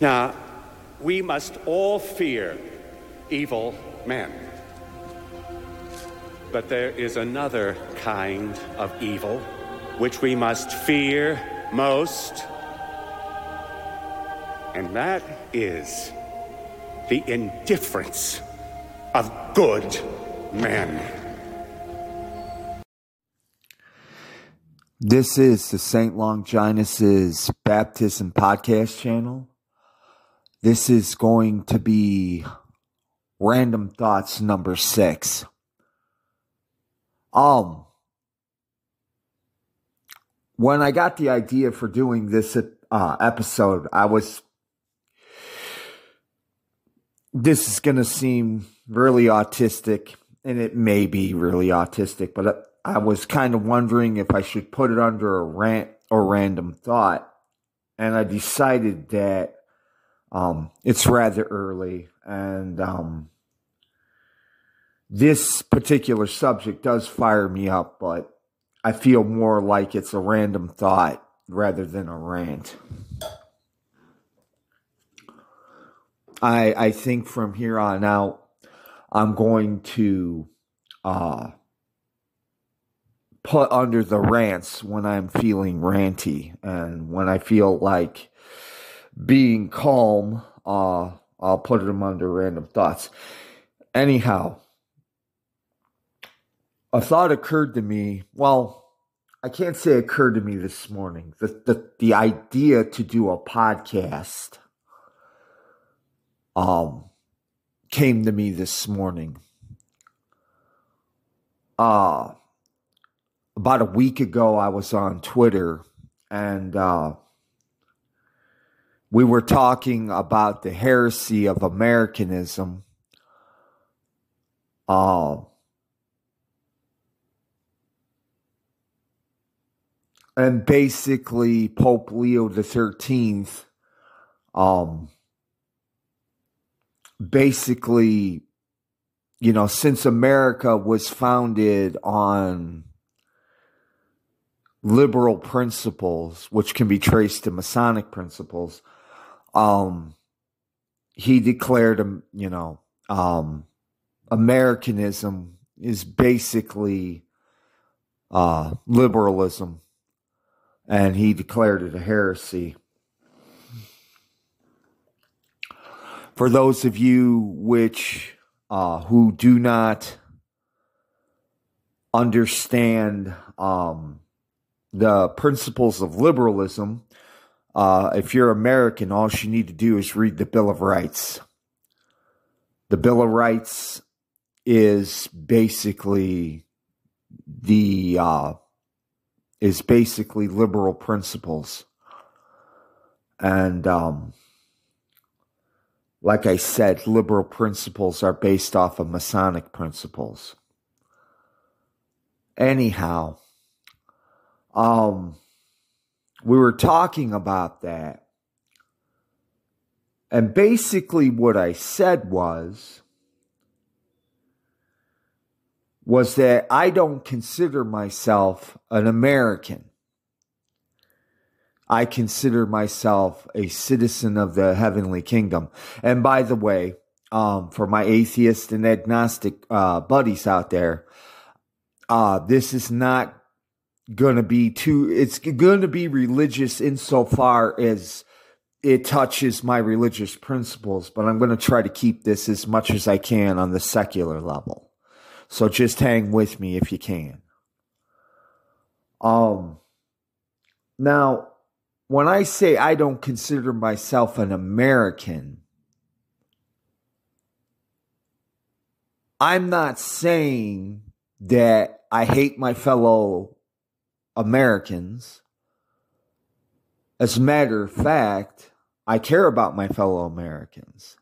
Now, we must all fear evil men. But there is another kind of evil which we must fear most, and that is the indifference of good men. This is the St. Longinus' Baptism Podcast channel. This is going to be Random Thoughts number six. Um, when I got the idea for doing this uh, episode, I was. This is going to seem really autistic, and it may be really autistic, but I was kind of wondering if I should put it under a rant or random thought. And I decided that um, it's rather early, and um, this particular subject does fire me up, but I feel more like it's a random thought rather than a rant. I I think from here on out, I'm going to uh, put under the rants when I'm feeling ranty and when I feel like being calm. Uh, I'll put them under random thoughts. Anyhow, a thought occurred to me. Well, I can't say occurred to me this morning. The, the, the idea to do a podcast um, came to me this morning. Uh, about a week ago, I was on Twitter and uh, we were talking about the heresy of Americanism. Uh, and basically Pope Leo the Thirteenth, um, basically, you know, since America was founded on liberal principles, which can be traced to Masonic principles, um, he declared, um, you know, um, Americanism is basically uh, liberalism and he declared it a heresy. For those of you which uh, who do not understand um, the principles of liberalism, uh, if you're American, all you need to do is read the Bill of Rights. The Bill of Rights is basically the uh, is basically liberal principles. And um, like I said, liberal principles are based off of Masonic principles. Anyhow, um, we were talking about that. And basically, what I said was was that I don't consider myself an American. I consider myself a citizen of the heavenly kingdom. And by the way, um, for my atheist and agnostic uh, buddies out there, uh, this is not going to be too, it's going to be religious insofar as it touches my religious principles, but I'm going to try to keep this as much as I can on the secular level. So just hang with me if you can. Um, now, when I say I don't consider myself an American, I'm not saying that I hate my fellow Americans. As a matter of fact, I care about my fellow Americans.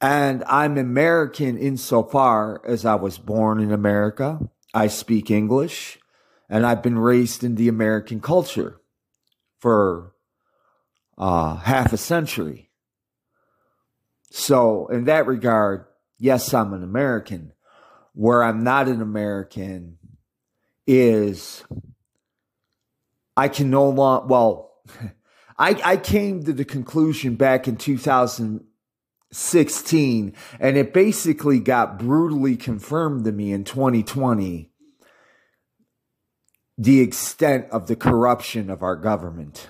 And I'm American insofar as I was born in America. I speak English and I've been raised in the American culture for uh, half a century. So, in that regard, yes, I'm an American. Where I'm not an American is I can no longer, well, I, I came to the conclusion back in 2016, and it basically got brutally confirmed to me in 2020 the extent of the corruption of our government.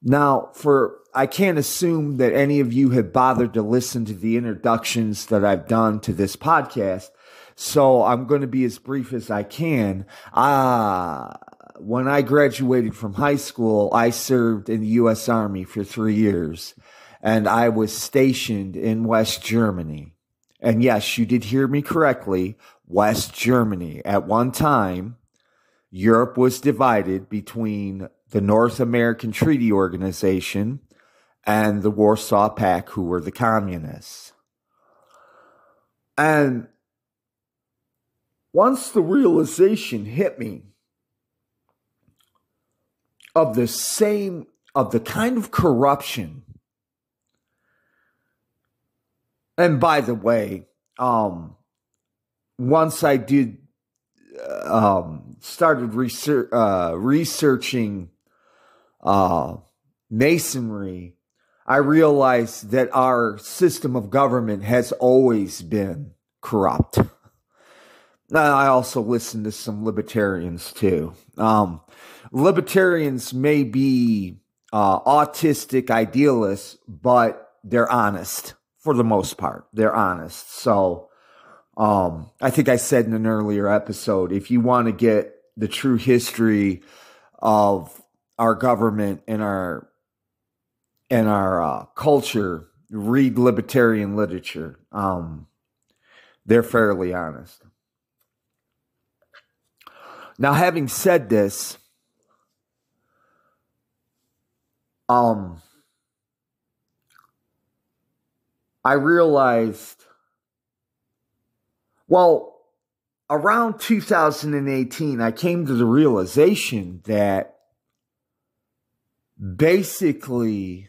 Now, for I can't assume that any of you have bothered to listen to the introductions that I've done to this podcast, so I'm going to be as brief as I can. Uh, when I graduated from high school, I served in the U.S. Army for three years, and I was stationed in West Germany. And yes, you did hear me correctly. West Germany. At one time, Europe was divided between the North American Treaty Organization and the Warsaw Pact, who were the communists. And once the realization hit me of the same, of the kind of corruption, and by the way, um, once I did um, started research, uh, researching uh, masonry, I realized that our system of government has always been corrupt. I also listen to some libertarians too. Um, libertarians may be uh, autistic idealists, but they're honest for the most part. They're honest. So, um, I think I said in an earlier episode, if you want to get the true history of our government and our and our uh, culture, read libertarian literature. Um, they're fairly honest. Now, having said this, um, I realized well, around 2018, I came to the realization that basically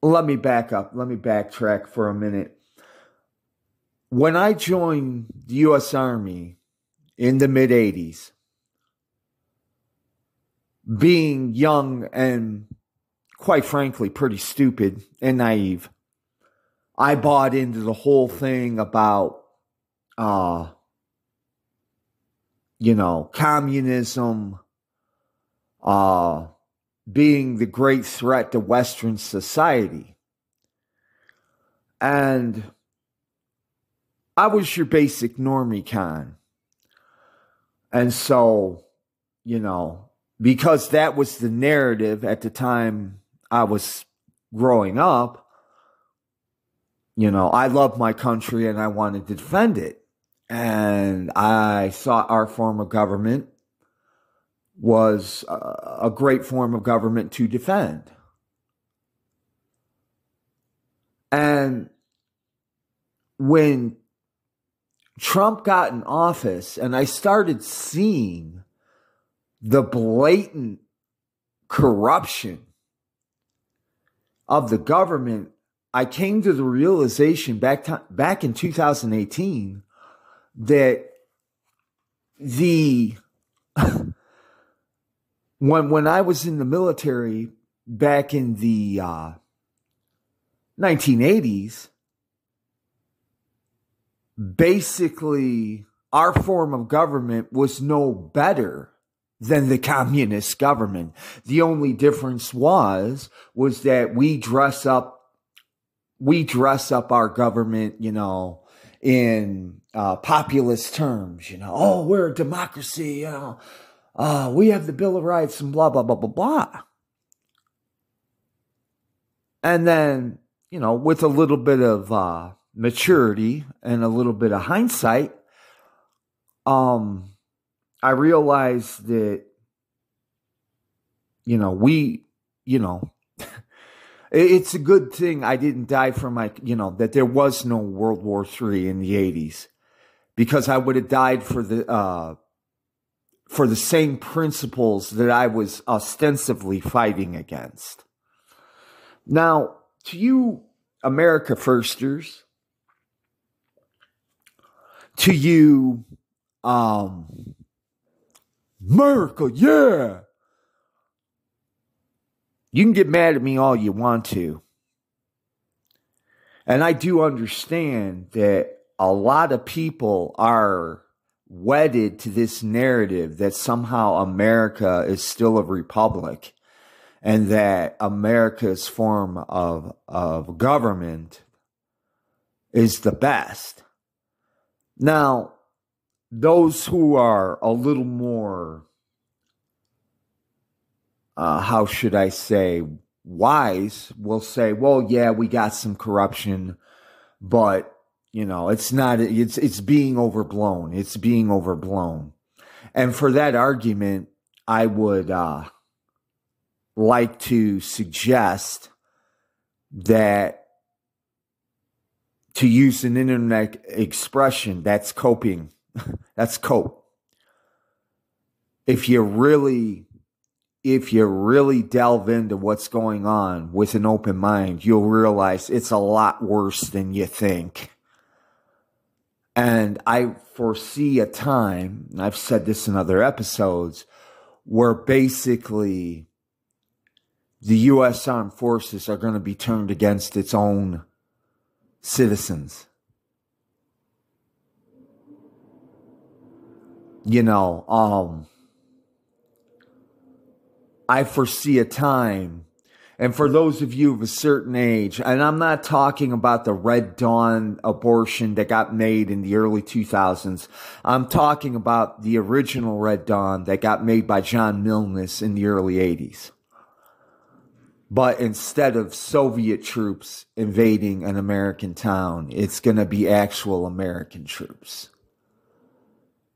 let me back up. Let me backtrack for a minute. When I joined the U.S. Army in the mid 80s, being young and quite frankly, pretty stupid and naive. I bought into the whole thing about, uh, you know, communism, uh, being the great threat to Western society. And I was your basic normie con. And so, you know, because that was the narrative at the time I was growing up, you know, I love my country and I wanted to defend it. And I thought our form of government was a, great form of government to defend. And when Trump got in office and I started seeing the blatant corruption of the government, I came to the realization back to, back in 2018 that the when when I was in the military back in the uh, 1980s, basically our form of government was no better than the communist government. The only difference was, was that we dress up, we dress up our government, you know, in uh, populist terms, you know, oh, we're a democracy, you know, uh, we have the Bill of Rights and blah, blah, blah, blah, blah. And then, you know, with a little bit of uh, maturity and a little bit of hindsight, um, I realized that, you know, we, you know, it's a good thing I didn't die from my, you know, that there was no World War III in the 80s because I would have died for the, uh, for the same principles that I was ostensibly fighting against. Now, to you, America Firsters, to you, um, America, yeah. You can get mad at me all you want to. And I do understand that a lot of people are wedded to this narrative that somehow America is still a republic and that America's form of, of government is the best. Now, those who are a little more, uh, how should I say, wise will say, well, yeah, we got some corruption, but you know, it's not, it's, it's being overblown. It's being overblown. And for that argument, I would, uh, like to suggest that to use an internet expression, that's coping. that's cope. If you really if you really delve into what's going on with an open mind, you'll realize it's a lot worse than you think. And I foresee a time, and I've said this in other episodes, where basically the U.S. armed forces are going to be turned against its own citizens. You know, um, I foresee a time, and for those of you of a certain age, and I'm not talking about the Red Dawn abortion that got made in the early 2000s. I'm talking about the original Red Dawn that got made by John Milius in the early 80s. But instead of Soviet troops invading an American town, it's going to be actual American troops.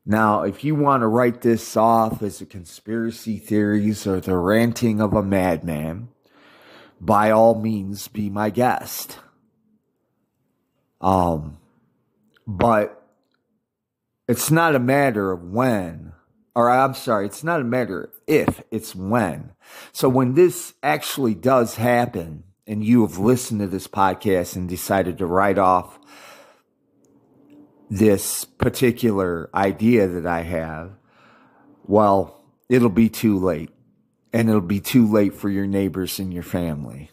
Now, if you want to write this off as a conspiracy theories or the ranting of a madman, by all means be my guest. Um, but it's not a matter of when or I'm sorry, it's not a matter if, it's when. So when this actually does happen, and you have listened to this podcast and decided to write off this particular idea that I have, well, it'll be too late. And it'll be too late for your neighbors and your family.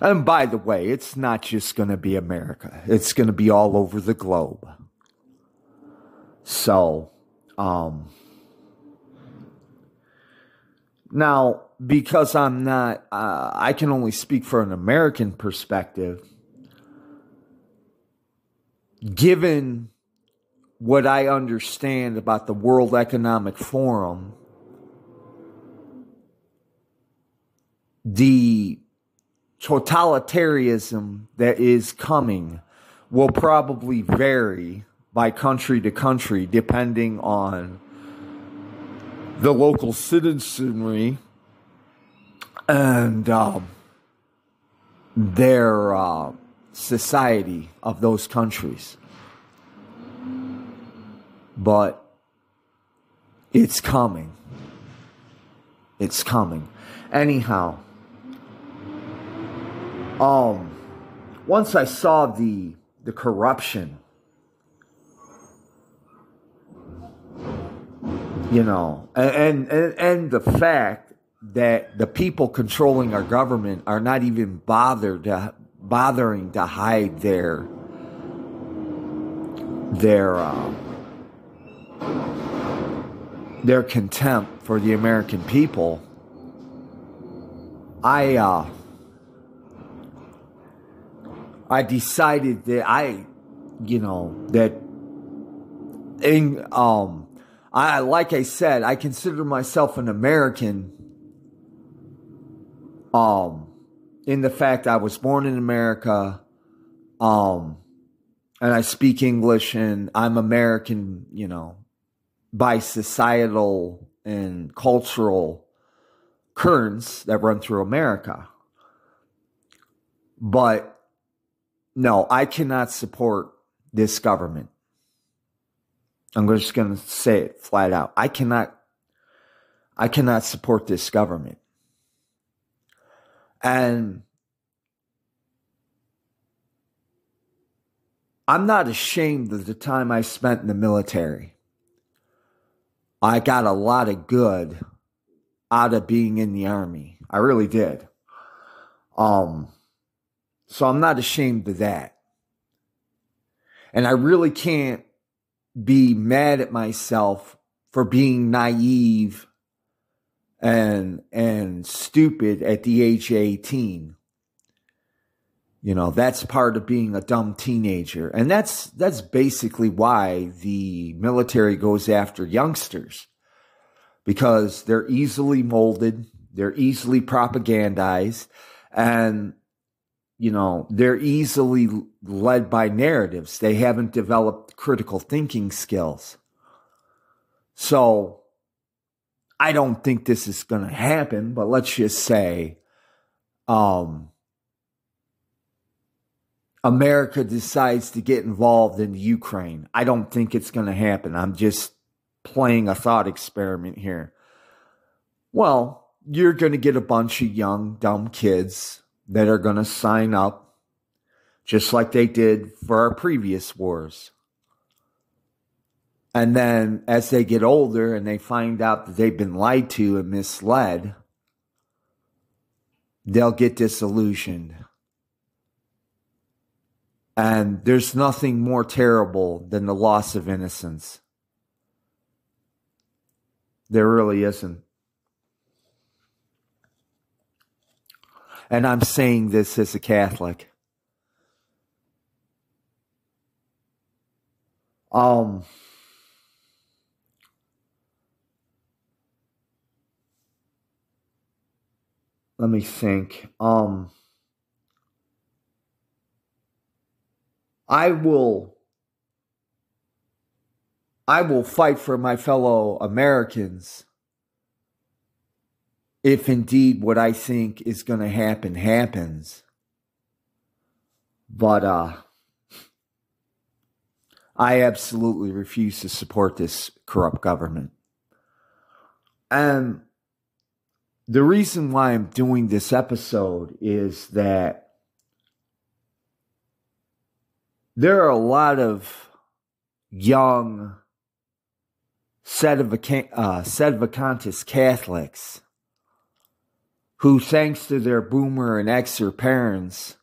And by the way, it's not just going to be America, it's going to be all over the globe. So, um, now because I'm not, uh, I can only speak for an American perspective. Given what I understand about the World Economic Forum, the totalitarianism that is coming will probably vary by country to country, depending on the local citizenry and um, their uh, society of those countries. But it's coming. It's coming. Anyhow, um, once I saw the the corruption you know, and, and and the fact that the people controlling our government are not even bothered to, bothering to hide their their uh, their contempt for the American people. I uh, I decided that I, you know, that in um I, like I said, I consider myself an American. Um, in the fact I was born in America, um, and I speak English, and I'm American, you know, by societal and cultural currents that run through America. But no, I cannot support this government. I'm just going to say it flat out. I cannot, I cannot support this government. And I'm not ashamed of the time I spent in the military. I got a lot of good out of being in the army. I really did. Um, so I'm not ashamed of that. And I really can't be mad at myself for being naive and and stupid at the age of 18 you know that's part of being a dumb teenager. And that's that's basically why the military goes after youngsters. Because they're easily molded they're easily propagandized and you know they're easily led by narratives they haven't developed critical thinking skills so I don't think this is going to happen, but let's just say um, America decides to get involved in Ukraine. I don't think it's going to happen. I'm just playing a thought experiment here. Well, you're going to get a bunch of young, dumb kids that are going to sign up just like they did for our previous wars. And then as they get older and they find out that they've been lied to and misled, they'll get disillusioned. And there's nothing more terrible than the loss of innocence. There really isn't. And I'm saying this as a Catholic. Um, let me think. Um, I will. I will fight for my fellow Americans if indeed what I think is going to happen happens. But uh, I absolutely refuse to support this corrupt government. And the reason why I'm doing this episode is that there are a lot of young sedevacantist uh, Catholics who, thanks to their boomer and Xer parents,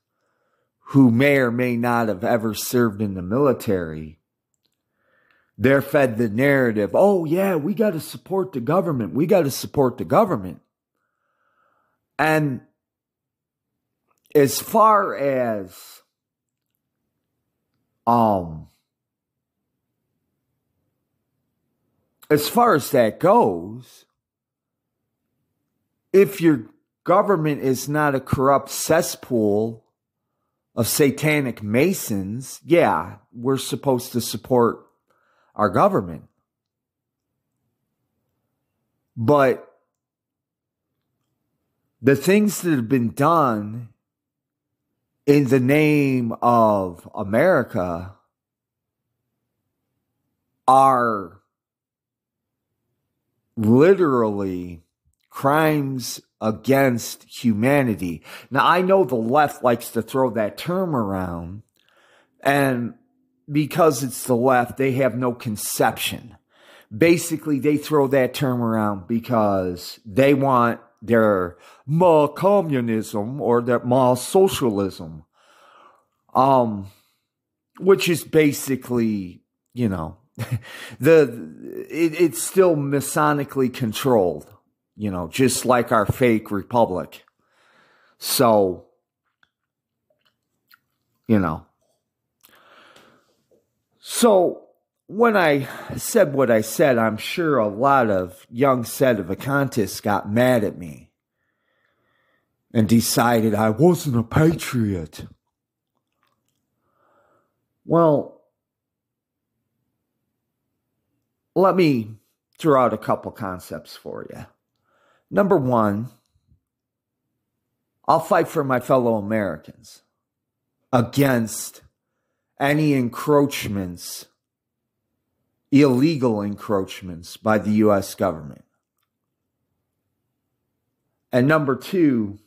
who may or may not have ever served in the military, they're fed the narrative oh, yeah, we got to support the government. We got to support the government. And as far as um as far as that goes, if your government is not a corrupt cesspool of satanic masons, yeah, we're supposed to support our government. But the things that have been done in the name of America are literally crimes against humanity. Now, I know the left likes to throw that term around, and because it's the left, they have no conception. Basically, they throw that term around because they want their more communism or their more socialism, um, which is basically, you know, the it, it's still masonically controlled, you know, just like our fake republic. So, you know, so when I said what I said, I'm sure a lot of young sedevacantists got mad at me and decided I wasn't a patriot. Well, let me throw out a couple concepts for you. Number one, I'll fight for my fellow Americans against any encroachments, illegal encroachments by the U.S. government. And number two,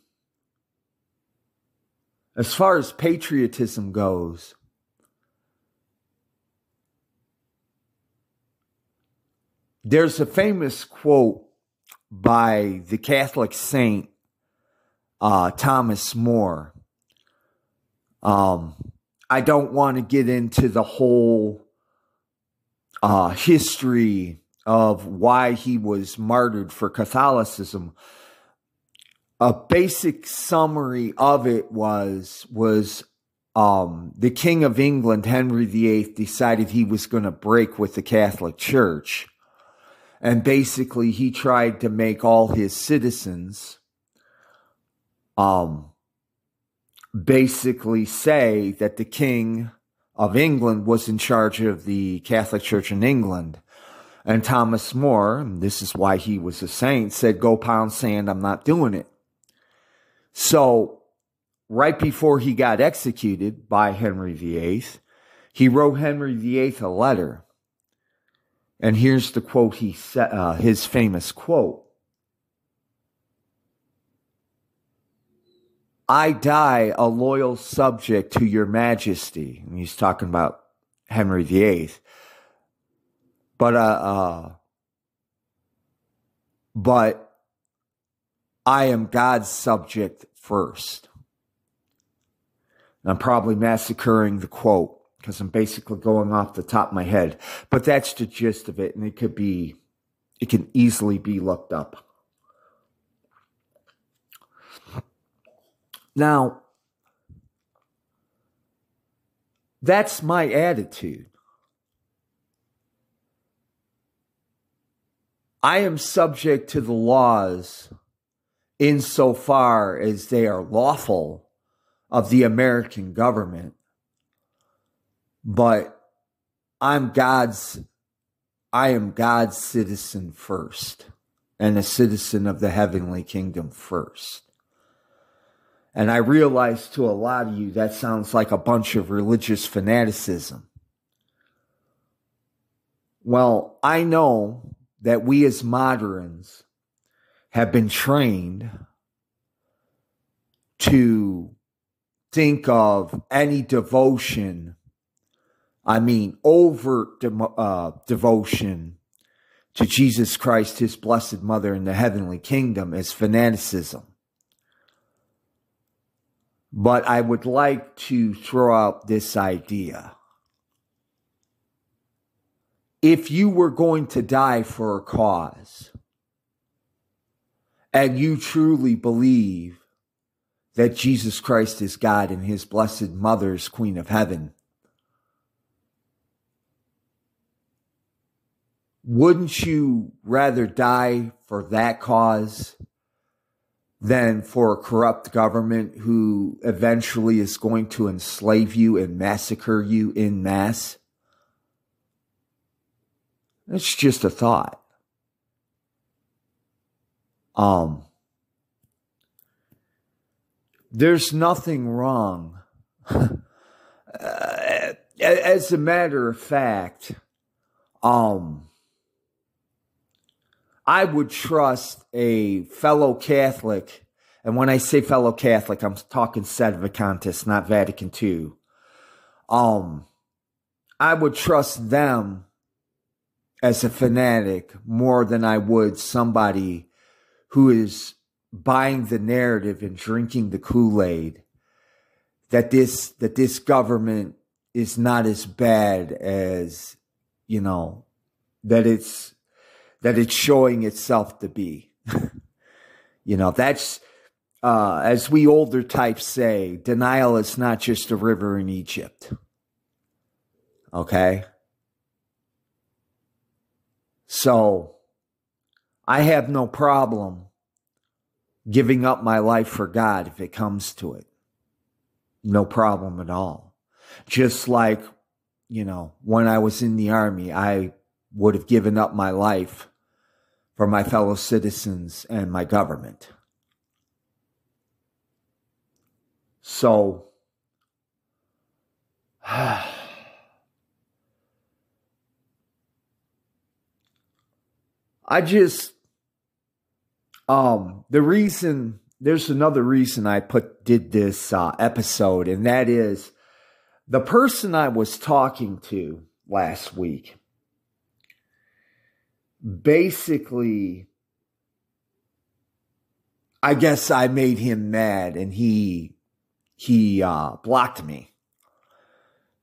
as far as patriotism goes, there's a famous quote by the Catholic saint uh, Thomas More. Um, I don't want to get into the whole uh, history of why he was martyred for Catholicism. A basic summary of it was was um, the King of England, Henry VIII, decided he was going to break with the Catholic Church. And basically, he tried to make all his citizens um, basically say that the King of England was in charge of the Catholic Church in England. And Thomas More, and this is why he was a saint, said, Go pound sand, I'm not doing it. So right before he got executed by Henry VIII, he wrote Henry VIII a letter. And here's the quote he said, uh, his famous quote. I die a loyal subject to your majesty. And he's talking about Henry VIII. But, uh, uh, but I am God's subject first. I'm probably massacring the quote because I'm basically going off the top of my head. But that's the gist of it, and it could be, it can easily be looked up. Now, that's my attitude. I am subject to the laws insofar as they are lawful of the American government. But I'm God's, I am God's citizen first and a citizen of the heavenly kingdom first. And I realize to a lot of you that sounds like a bunch of religious fanaticism. Well, I know that we as moderns have been trained to think of any devotion, I mean, overt de- uh, devotion to Jesus Christ, his blessed mother in the heavenly kingdom, as fanaticism. But I would like to throw out this idea. If you were going to die for a cause, and you truly believe that Jesus Christ is God and his blessed mother is Queen of Heaven. Wouldn't you rather die for that cause than for a corrupt government who eventually is going to enslave you and massacre you in mass? It's just a thought. Um, there's nothing wrong. as a matter of fact, um, I would trust a fellow Catholic, and when I say fellow Catholic, I'm talking Sedevacantists, not Vatican II. Um, I would trust them as a fanatic more than I would somebody who is buying the narrative and drinking the Kool-Aid that this that this government is not as bad as you know that it's that it's showing itself to be. you know, that's uh, as we older types say, denial is not just a river in Egypt. Okay? So I have no problem giving up my life for God if it comes to it. No problem at all. Just like, you know, when I was in the army, I would have given up my life for my fellow citizens and my government. So, I just um, the reason there's another reason I put did this uh, episode, and that is the person I was talking to last week. Basically, I guess I made him mad and he he uh, blocked me.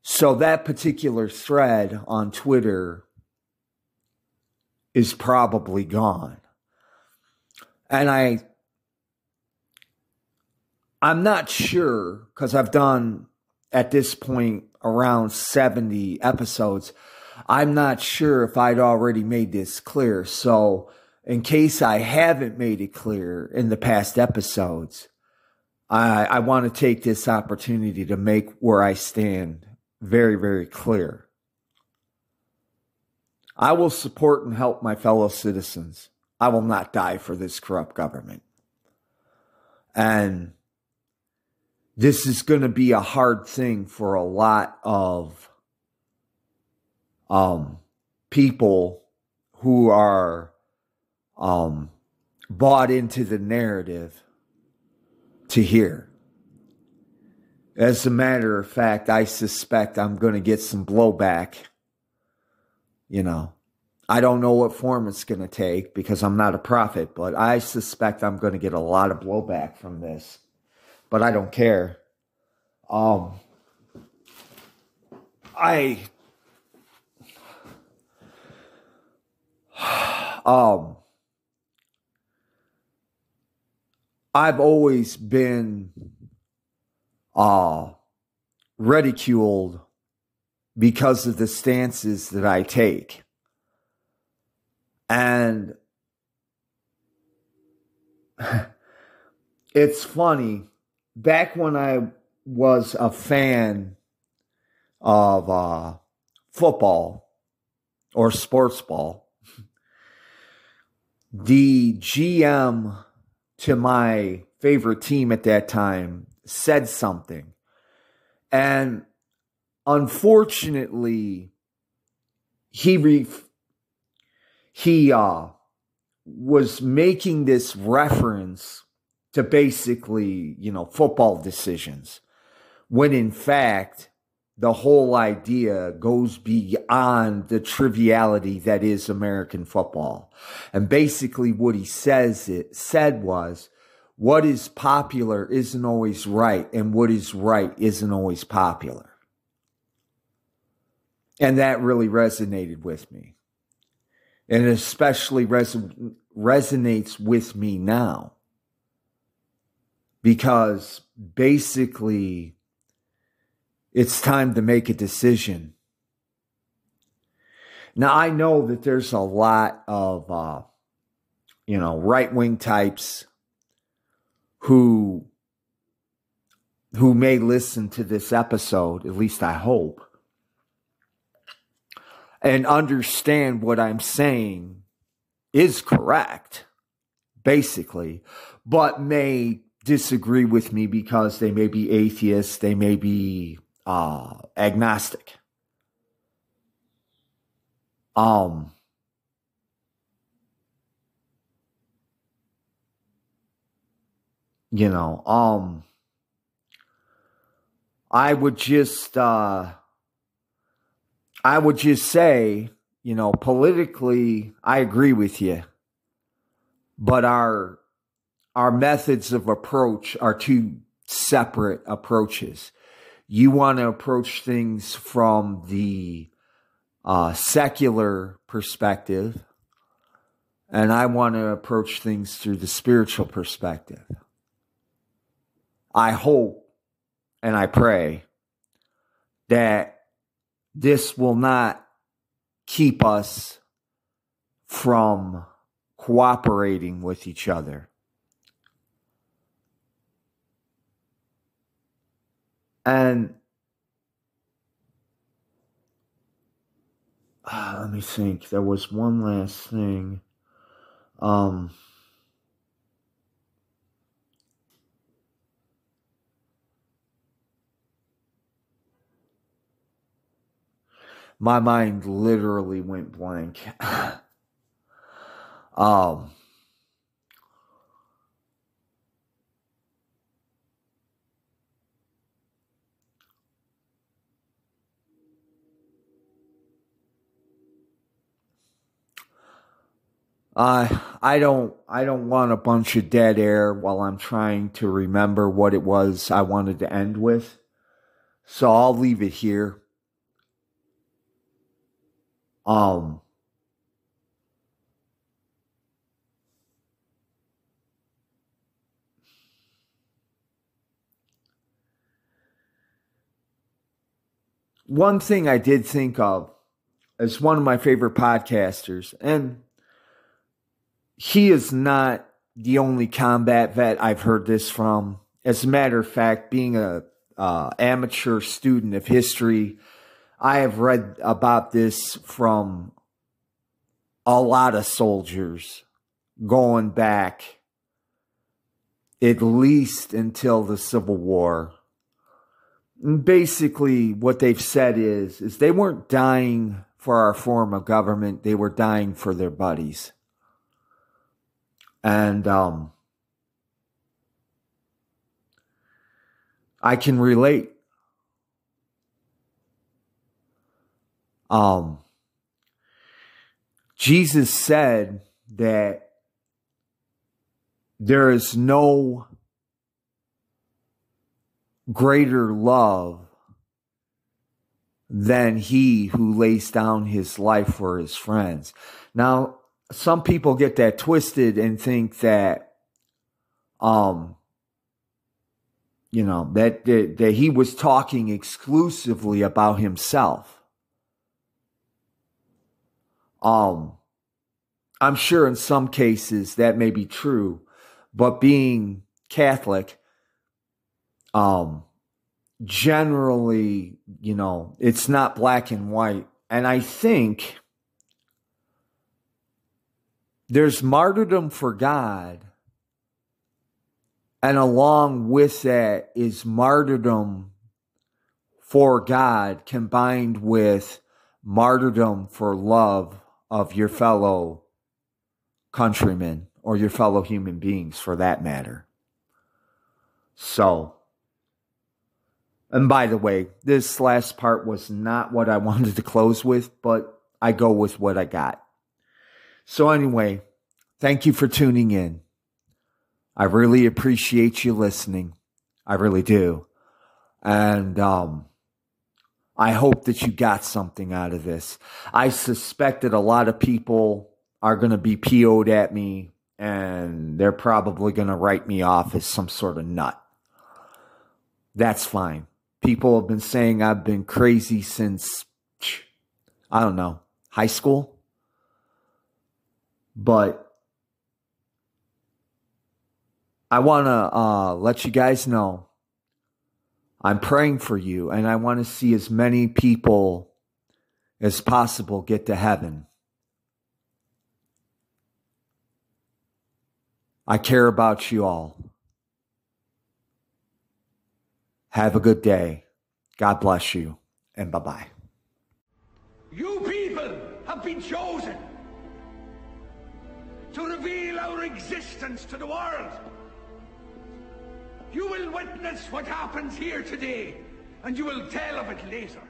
So that particular thread on Twitter is probably gone. And I I'm not sure because I've done at this point around 70 episodes. I'm not sure if I'd already made this clear. So, in case I haven't made it clear in the past episodes, I, I want to take this opportunity to make where I stand very, very clear. I will support and help my fellow citizens. I will not die for this corrupt government. And this is going to be a hard thing for a lot of um, people who are um, bought into the narrative to hear. As a matter of fact, I suspect I'm going to get some blowback. You know, I don't know what form it's going to take because I'm not a prophet, but I suspect I'm going to get a lot of blowback from this but I don't care. Um, I um I've always been uh ridiculed because of the stances that I take. And it's funny back when I was a fan of uh, football or sports ball, the GM to my favorite team at that time said something. And unfortunately, he re- he uh, was making this reference to basically, you know, football decisions. When in fact, the whole idea goes beyond the triviality that is American football. And basically what he says it said was what is popular isn't always right and what is right isn't always popular. And that really resonated with me. And it especially res- resonates with me now because basically it's time to make a decision. Now, I know that there's a lot of, uh, you know, right wing types who who may listen to this episode, at least I hope, and understand what I'm saying is correct, basically, but may disagree with me because they may be atheists, they may be uh, agnostic. Um, you know, um, I would just, uh, I would just say, you know, politically, I agree with you, but our our methods of approach are two separate approaches. You want to approach things from the uh, secular perspective, and I want to approach things through the spiritual perspective. I hope and I pray that this will not keep us from cooperating with each other And uh, let me think. There was one last thing. Um, my mind literally went blank. um, Uh, I don't, I don't want a bunch of dead air while I'm trying to remember what it was I wanted to end with. So I'll leave it here. Um, one thing I did think of as one of my favorite podcasters, and he is not the only combat vet I've heard this from. As a matter of fact, being a uh, amateur student of history, I have read about this from a lot of soldiers going back at least until the Civil War. Basically what they've said is is they weren't dying for our form of government. They were dying for their buddies and um i can relate um jesus said that there is no greater love than he who lays down his life for his friends. Now, some people get that twisted and think that, um, you know, that, that, that he was talking exclusively about himself. Um, I'm sure in some cases that may be true, but being Catholic, um, generally, you know, it's not black and white. And I think there's martyrdom for God. And along with that is martyrdom for God combined with martyrdom for love of your fellow countrymen or your fellow human beings for that matter. So, and by the way, this last part was not what I wanted to close with, but I go with what I got. So, anyway, thank you for tuning in. I really appreciate you listening. I really do. And um, I hope that you got something out of this. I suspect that a lot of people are going to be PO'd at me and they're probably going to write me off as some sort of nut. That's fine people have been saying I've been crazy since, I don't know, high school. But I want to uh, let you guys know I'm praying for you, and I want to see as many people as possible get to heaven. I care about you all. Have a good day. God bless you, and bye bye. You people have been chosen to reveal our existence to the world. You will witness what happens here today, and you will tell of it later.